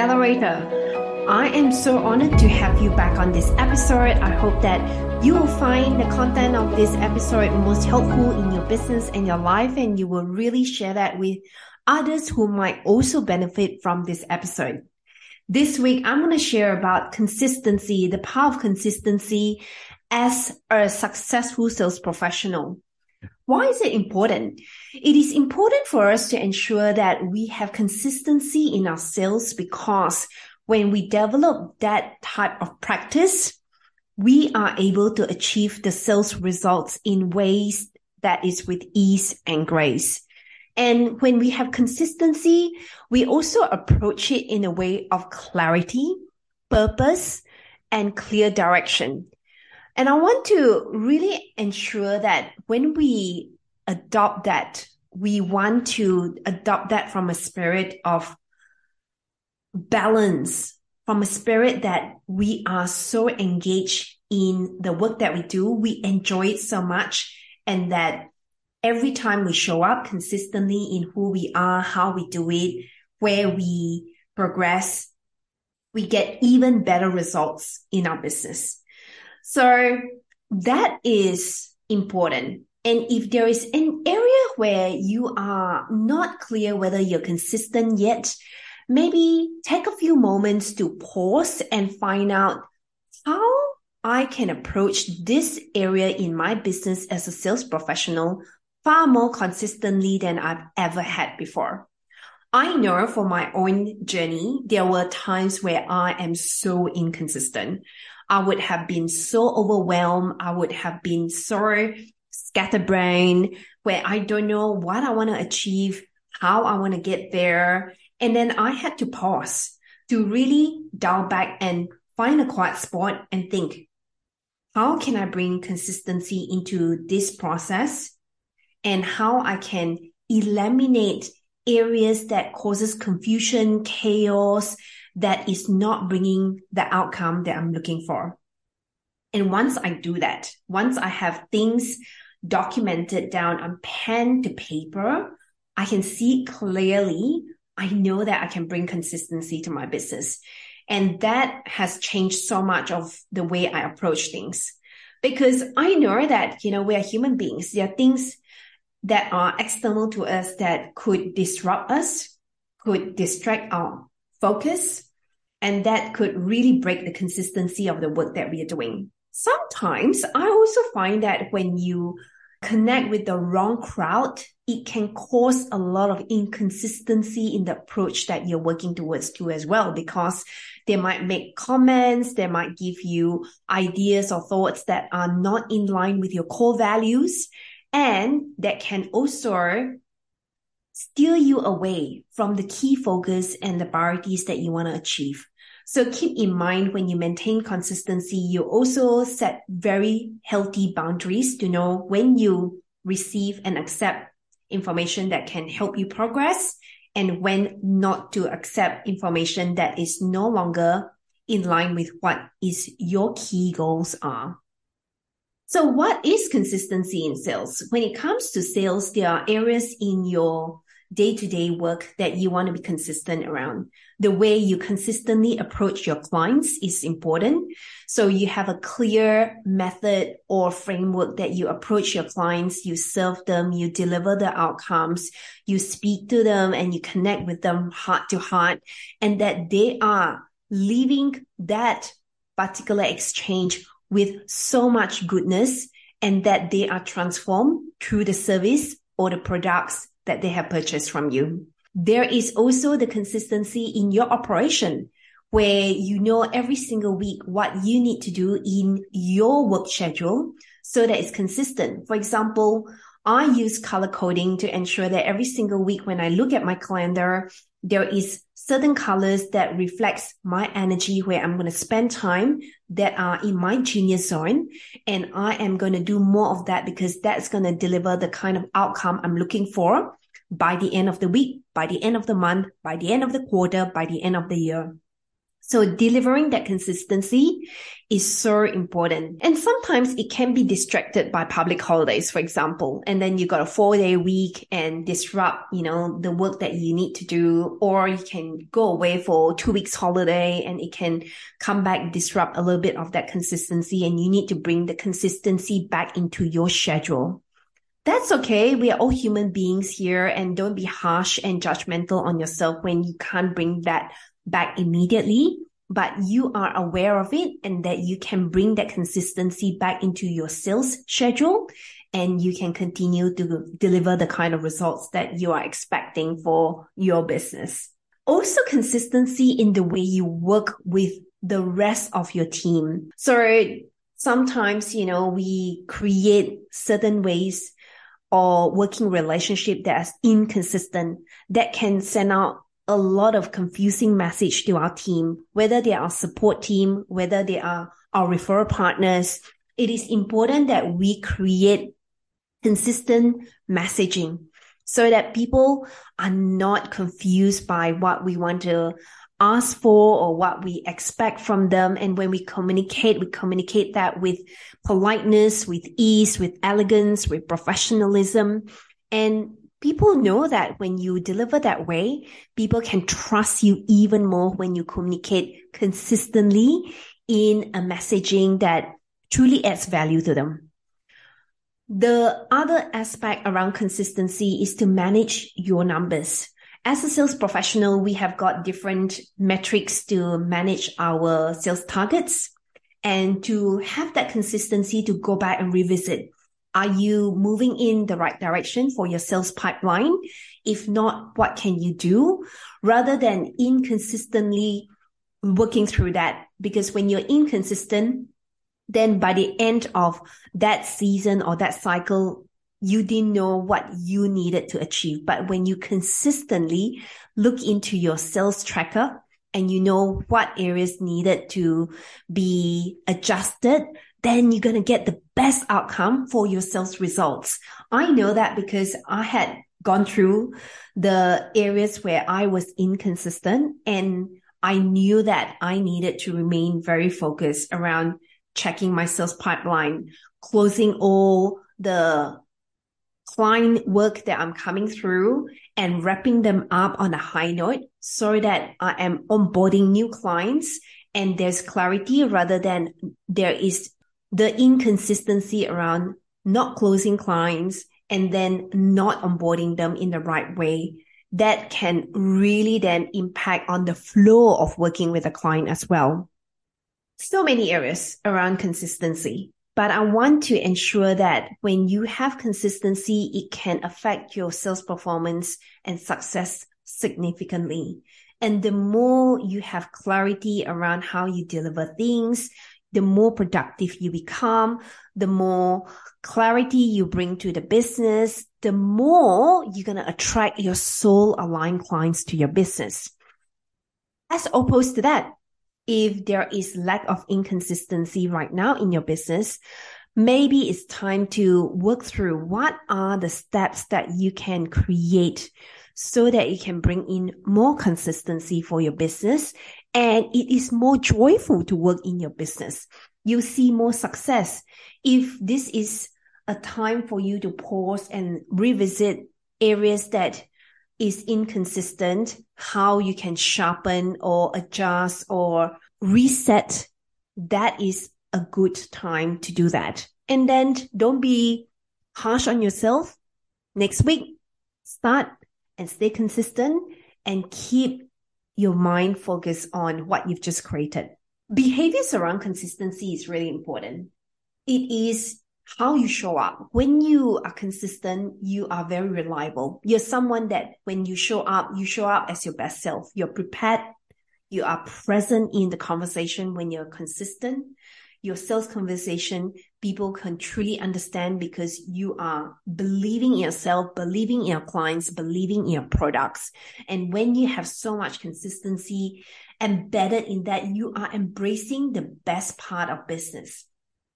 Accelerator. I am so honored to have you back on this episode. I hope that you will find the content of this episode most helpful in your business and your life, and you will really share that with others who might also benefit from this episode. This week, I'm going to share about consistency, the power of consistency as a successful sales professional. Why is it important? It is important for us to ensure that we have consistency in our sales because when we develop that type of practice, we are able to achieve the sales results in ways that is with ease and grace. And when we have consistency, we also approach it in a way of clarity, purpose, and clear direction. And I want to really ensure that when we adopt that, we want to adopt that from a spirit of balance, from a spirit that we are so engaged in the work that we do. We enjoy it so much and that every time we show up consistently in who we are, how we do it, where we progress, we get even better results in our business. So that is important. And if there is an area where you are not clear whether you're consistent yet, maybe take a few moments to pause and find out how I can approach this area in my business as a sales professional far more consistently than I've ever had before. I know for my own journey, there were times where I am so inconsistent. I would have been so overwhelmed. I would have been so scatterbrained where I don't know what I want to achieve, how I want to get there. And then I had to pause to really dial back and find a quiet spot and think, how can I bring consistency into this process and how I can eliminate areas that causes confusion, chaos, that is not bringing the outcome that I'm looking for. And once I do that, once I have things documented down on pen to paper, I can see clearly. I know that I can bring consistency to my business. And that has changed so much of the way I approach things because I know that, you know, we are human beings. There are things that are external to us that could disrupt us, could distract our focus, and that could really break the consistency of the work that we are doing. Sometimes I also find that when you connect with the wrong crowd, it can cause a lot of inconsistency in the approach that you're working towards too as well, because they might make comments, they might give you ideas or thoughts that are not in line with your core values. And that can also steer you away from the key focus and the priorities that you want to achieve. So keep in mind when you maintain consistency, you also set very healthy boundaries to know when you receive and accept information that can help you progress and when not to accept information that is no longer in line with what is your key goals are. So what is consistency in sales? When it comes to sales, there are areas in your day to day work that you want to be consistent around. The way you consistently approach your clients is important. So you have a clear method or framework that you approach your clients, you serve them, you deliver the outcomes, you speak to them and you connect with them heart to heart and that they are leaving that particular exchange with so much goodness and that they are transformed through the service or the products that they have purchased from you. There is also the consistency in your operation where you know every single week what you need to do in your work schedule so that it's consistent. For example, I use color coding to ensure that every single week when I look at my calendar, there is certain colors that reflects my energy where I'm going to spend time that are in my genius zone. And I am going to do more of that because that's going to deliver the kind of outcome I'm looking for by the end of the week, by the end of the month, by the end of the quarter, by the end of the year. So delivering that consistency is so important. And sometimes it can be distracted by public holidays, for example. And then you got a four day week and disrupt, you know, the work that you need to do, or you can go away for two weeks holiday and it can come back, disrupt a little bit of that consistency. And you need to bring the consistency back into your schedule. That's okay. We are all human beings here and don't be harsh and judgmental on yourself when you can't bring that back immediately, but you are aware of it and that you can bring that consistency back into your sales schedule and you can continue to deliver the kind of results that you are expecting for your business. Also consistency in the way you work with the rest of your team. So sometimes, you know, we create certain ways or working relationship that's inconsistent that can send out a lot of confusing message to our team, whether they are support team, whether they are our referral partners. It is important that we create consistent messaging so that people are not confused by what we want to ask for or what we expect from them. And when we communicate, we communicate that with politeness, with ease, with elegance, with professionalism. And people know that when you deliver that way, people can trust you even more when you communicate consistently in a messaging that truly adds value to them. The other aspect around consistency is to manage your numbers. As a sales professional, we have got different metrics to manage our sales targets and to have that consistency to go back and revisit are you moving in the right direction for your sales pipeline? If not, what can you do rather than inconsistently working through that? Because when you're inconsistent, then by the end of that season or that cycle, you didn't know what you needed to achieve. But when you consistently look into your sales tracker and you know what areas needed to be adjusted, then you're going to get the best outcome for your sales results. I know that because I had gone through the areas where I was inconsistent and I knew that I needed to remain very focused around checking my sales pipeline, closing all the client work that I'm coming through and wrapping them up on a high note so that I am onboarding new clients and there's clarity rather than there is the inconsistency around not closing clients and then not onboarding them in the right way that can really then impact on the flow of working with a client as well. So many areas around consistency, but I want to ensure that when you have consistency, it can affect your sales performance and success significantly. And the more you have clarity around how you deliver things, the more productive you become, the more clarity you bring to the business, the more you're going to attract your soul aligned clients to your business. As opposed to that, if there is lack of inconsistency right now in your business, maybe it's time to work through what are the steps that you can create so that you can bring in more consistency for your business and it is more joyful to work in your business. You see more success. If this is a time for you to pause and revisit areas that is inconsistent, how you can sharpen or adjust or reset, that is a good time to do that. And then don't be harsh on yourself. Next week, start and stay consistent and keep your mind focus on what you've just created. Behaviors around consistency is really important. It is how you show up. When you are consistent, you are very reliable. You're someone that when you show up, you show up as your best self. You're prepared. You are present in the conversation when you're consistent your sales conversation, people can truly understand because you are believing in yourself, believing in your clients, believing in your products. And when you have so much consistency embedded in that, you are embracing the best part of business.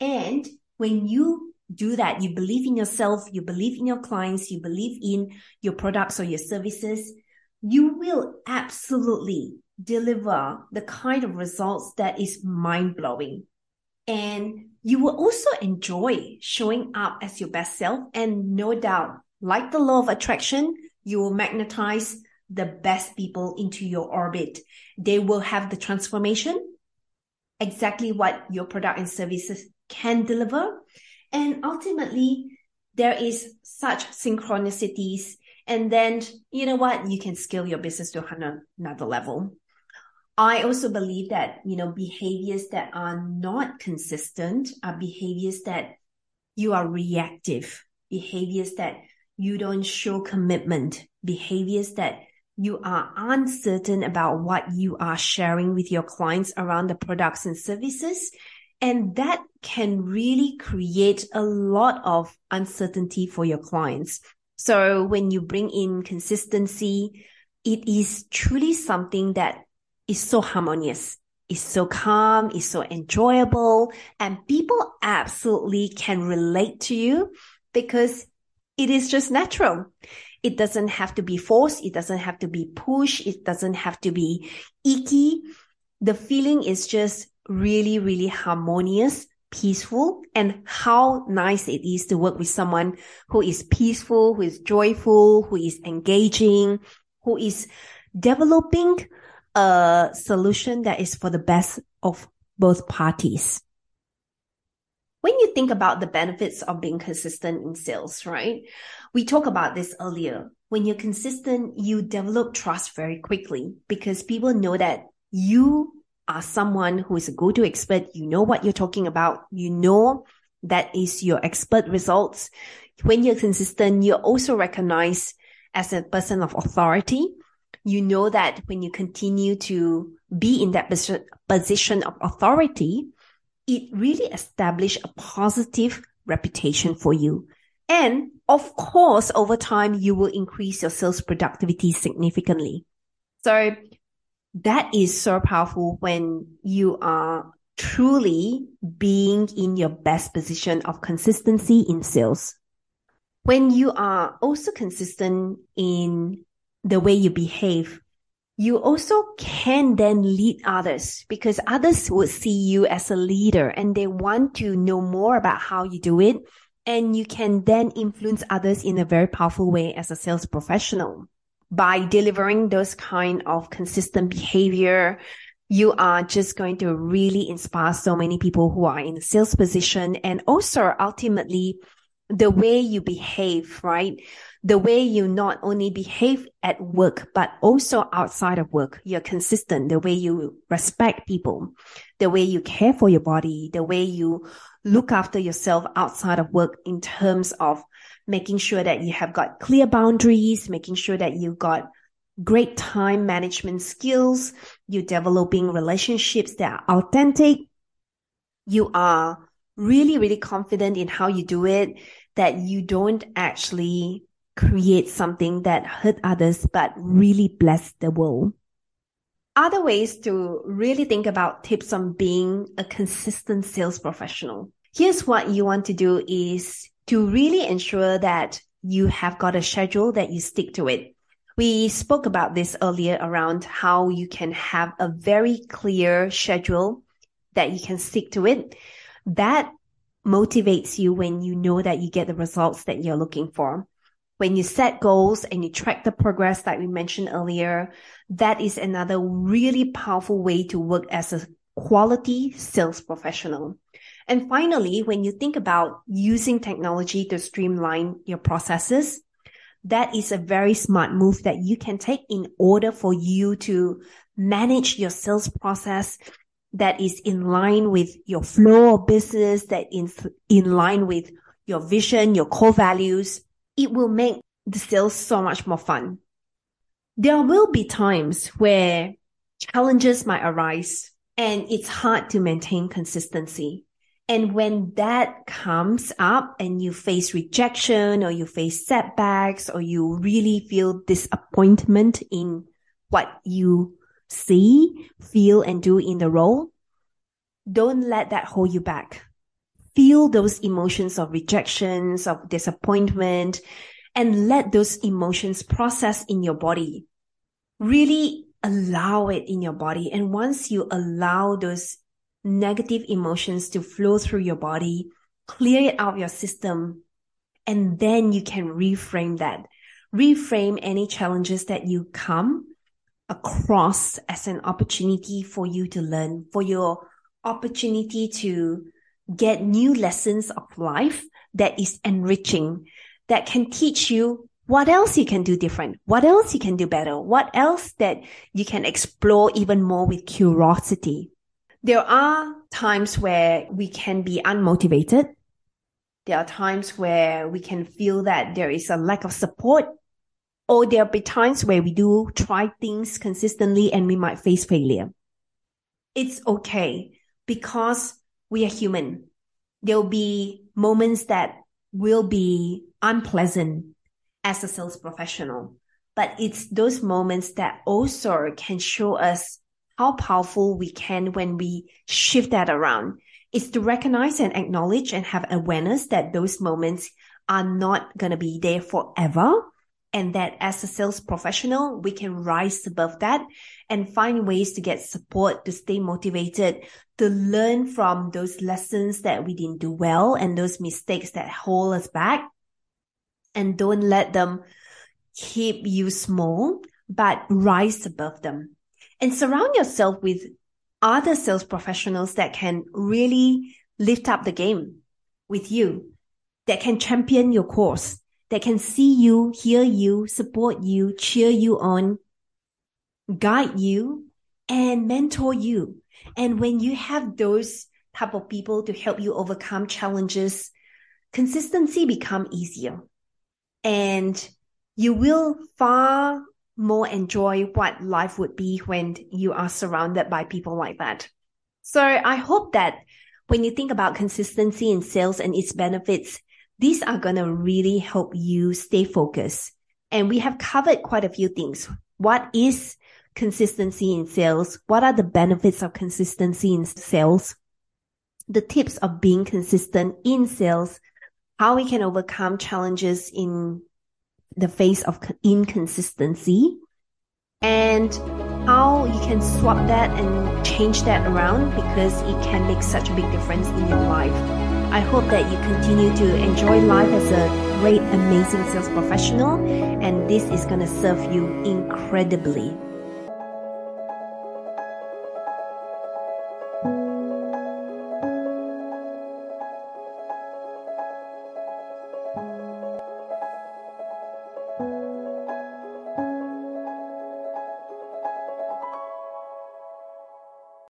And when you do that, you believe in yourself, you believe in your clients, you believe in your products or your services, you will absolutely deliver the kind of results that is mind blowing. And you will also enjoy showing up as your best self. And no doubt, like the law of attraction, you will magnetize the best people into your orbit. They will have the transformation, exactly what your product and services can deliver. And ultimately, there is such synchronicities. And then, you know what? You can scale your business to another level. I also believe that, you know, behaviors that are not consistent are behaviors that you are reactive, behaviors that you don't show commitment, behaviors that you are uncertain about what you are sharing with your clients around the products and services. And that can really create a lot of uncertainty for your clients. So when you bring in consistency, it is truly something that is so harmonious. It's so calm. It's so enjoyable and people absolutely can relate to you because it is just natural. It doesn't have to be forced. It doesn't have to be pushed. It doesn't have to be icky. The feeling is just really, really harmonious, peaceful, and how nice it is to work with someone who is peaceful, who is joyful, who is engaging, who is developing a solution that is for the best of both parties. When you think about the benefits of being consistent in sales, right? We talked about this earlier. When you're consistent, you develop trust very quickly because people know that you are someone who is a go-to expert. You know what you're talking about. You know that is your expert results. When you're consistent, you're also recognized as a person of authority you know that when you continue to be in that position of authority, it really establish a positive reputation for you. And of course, over time, you will increase your sales productivity significantly. So that is so powerful when you are truly being in your best position of consistency in sales. When you are also consistent in the way you behave, you also can then lead others because others would see you as a leader and they want to know more about how you do it. And you can then influence others in a very powerful way as a sales professional. By delivering those kind of consistent behavior, you are just going to really inspire so many people who are in a sales position and also ultimately the way you behave, right? The way you not only behave at work, but also outside of work. You're consistent, the way you respect people, the way you care for your body, the way you look after yourself outside of work in terms of making sure that you have got clear boundaries, making sure that you've got great time management skills, you're developing relationships that are authentic, you are really, really confident in how you do it, that you don't actually create something that hurt others but really bless the world. Other ways to really think about tips on being a consistent sales professional. Here's what you want to do is to really ensure that you have got a schedule that you stick to it. We spoke about this earlier around how you can have a very clear schedule that you can stick to it. That motivates you when you know that you get the results that you're looking for when you set goals and you track the progress that we mentioned earlier, that is another really powerful way to work as a quality sales professional. And finally, when you think about using technology to streamline your processes, that is a very smart move that you can take in order for you to manage your sales process that is in line with your flow of business, that is in line with your vision, your core values, it will make the sales so much more fun. There will be times where challenges might arise and it's hard to maintain consistency. And when that comes up and you face rejection or you face setbacks or you really feel disappointment in what you see, feel and do in the role, don't let that hold you back feel those emotions of rejections, of disappointment, and let those emotions process in your body. Really allow it in your body. And once you allow those negative emotions to flow through your body, clear it out of your system, and then you can reframe that. Reframe any challenges that you come across as an opportunity for you to learn, for your opportunity to get new lessons of life that is enriching, that can teach you what else you can do different, what else you can do better, what else that you can explore even more with curiosity. There are times where we can be unmotivated. There are times where we can feel that there is a lack of support or there'll be times where we do try things consistently and we might face failure. It's okay because we are human. There'll be moments that will be unpleasant as a sales professional, but it's those moments that also can show us how powerful we can when we shift that around. It's to recognize and acknowledge and have awareness that those moments are not going to be there forever and that as a sales professional, we can rise above that and find ways to get support, to stay motivated, to learn from those lessons that we didn't do well and those mistakes that hold us back. And don't let them keep you small, but rise above them and surround yourself with other sales professionals that can really lift up the game with you, that can champion your course, that can see you, hear you, support you, cheer you on, guide you, and mentor you. And when you have those type of people to help you overcome challenges, consistency become easier. And you will far more enjoy what life would be when you are surrounded by people like that. So I hope that when you think about consistency in sales and its benefits, these are going to really help you stay focused. And we have covered quite a few things. What is consistency in sales? What are the benefits of consistency in sales? The tips of being consistent in sales, how we can overcome challenges in the face of inconsistency and how you can swap that and change that around because it can make such a big difference in your life. I hope that you continue to enjoy life as a great, amazing sales professional, and this is going to serve you incredibly.